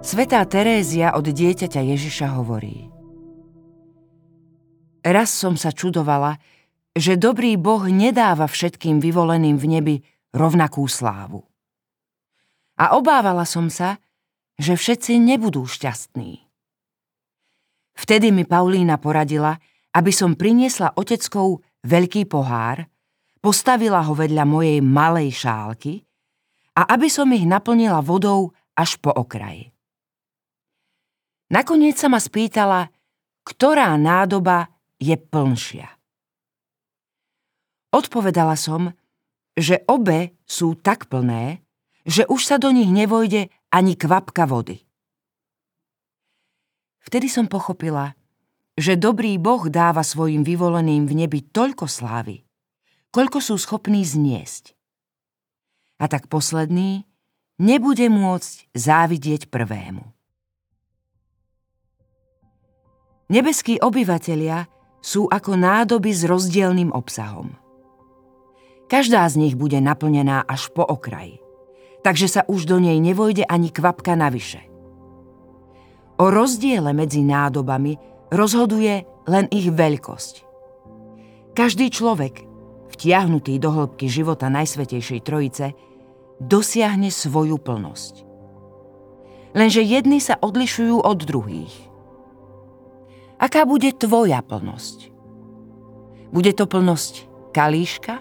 Svetá Terézia od dieťaťa Ježiša hovorí Raz som sa čudovala, že dobrý Boh nedáva všetkým vyvoleným v nebi rovnakú slávu. A obávala som sa, že všetci nebudú šťastní. Vtedy mi Paulína poradila, aby som priniesla oteckou veľký pohár, postavila ho vedľa mojej malej šálky a aby som ich naplnila vodou až po okraji. Nakoniec sa ma spýtala, ktorá nádoba je plnšia. Odpovedala som, že obe sú tak plné, že už sa do nich nevojde ani kvapka vody. Vtedy som pochopila, že dobrý Boh dáva svojim vyvoleným v nebi toľko slávy, koľko sú schopní zniesť. A tak posledný nebude môcť závidieť prvému. Nebeskí obyvatelia sú ako nádoby s rozdielným obsahom. Každá z nich bude naplnená až po okraji, takže sa už do nej nevojde ani kvapka navyše. O rozdiele medzi nádobami rozhoduje len ich veľkosť. Každý človek, vtiahnutý do hĺbky života Najsvetejšej Trojice, dosiahne svoju plnosť. Lenže jedni sa odlišujú od druhých – Aká bude tvoja plnosť? Bude to plnosť kalíška,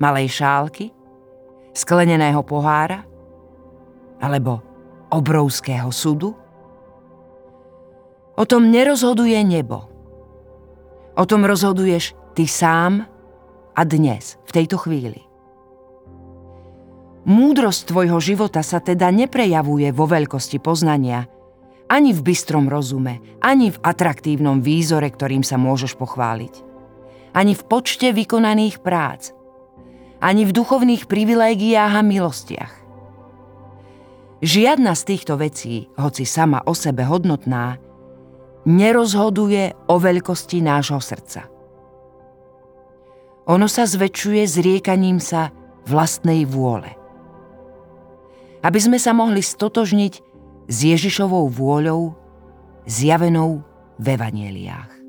malej šálky, skleneného pohára alebo obrovského súdu? O tom nerozhoduje nebo. O tom rozhoduješ ty sám a dnes, v tejto chvíli. Múdrosť tvojho života sa teda neprejavuje vo veľkosti poznania, ani v bystrom rozume, ani v atraktívnom výzore, ktorým sa môžeš pochváliť. Ani v počte vykonaných prác. Ani v duchovných privilégiách a milostiach. Žiadna z týchto vecí, hoci sama o sebe hodnotná, nerozhoduje o veľkosti nášho srdca. Ono sa zväčšuje zriekaním sa vlastnej vôle. Aby sme sa mohli stotožniť s Ježišovou vôľou zjavenou v evaneliách.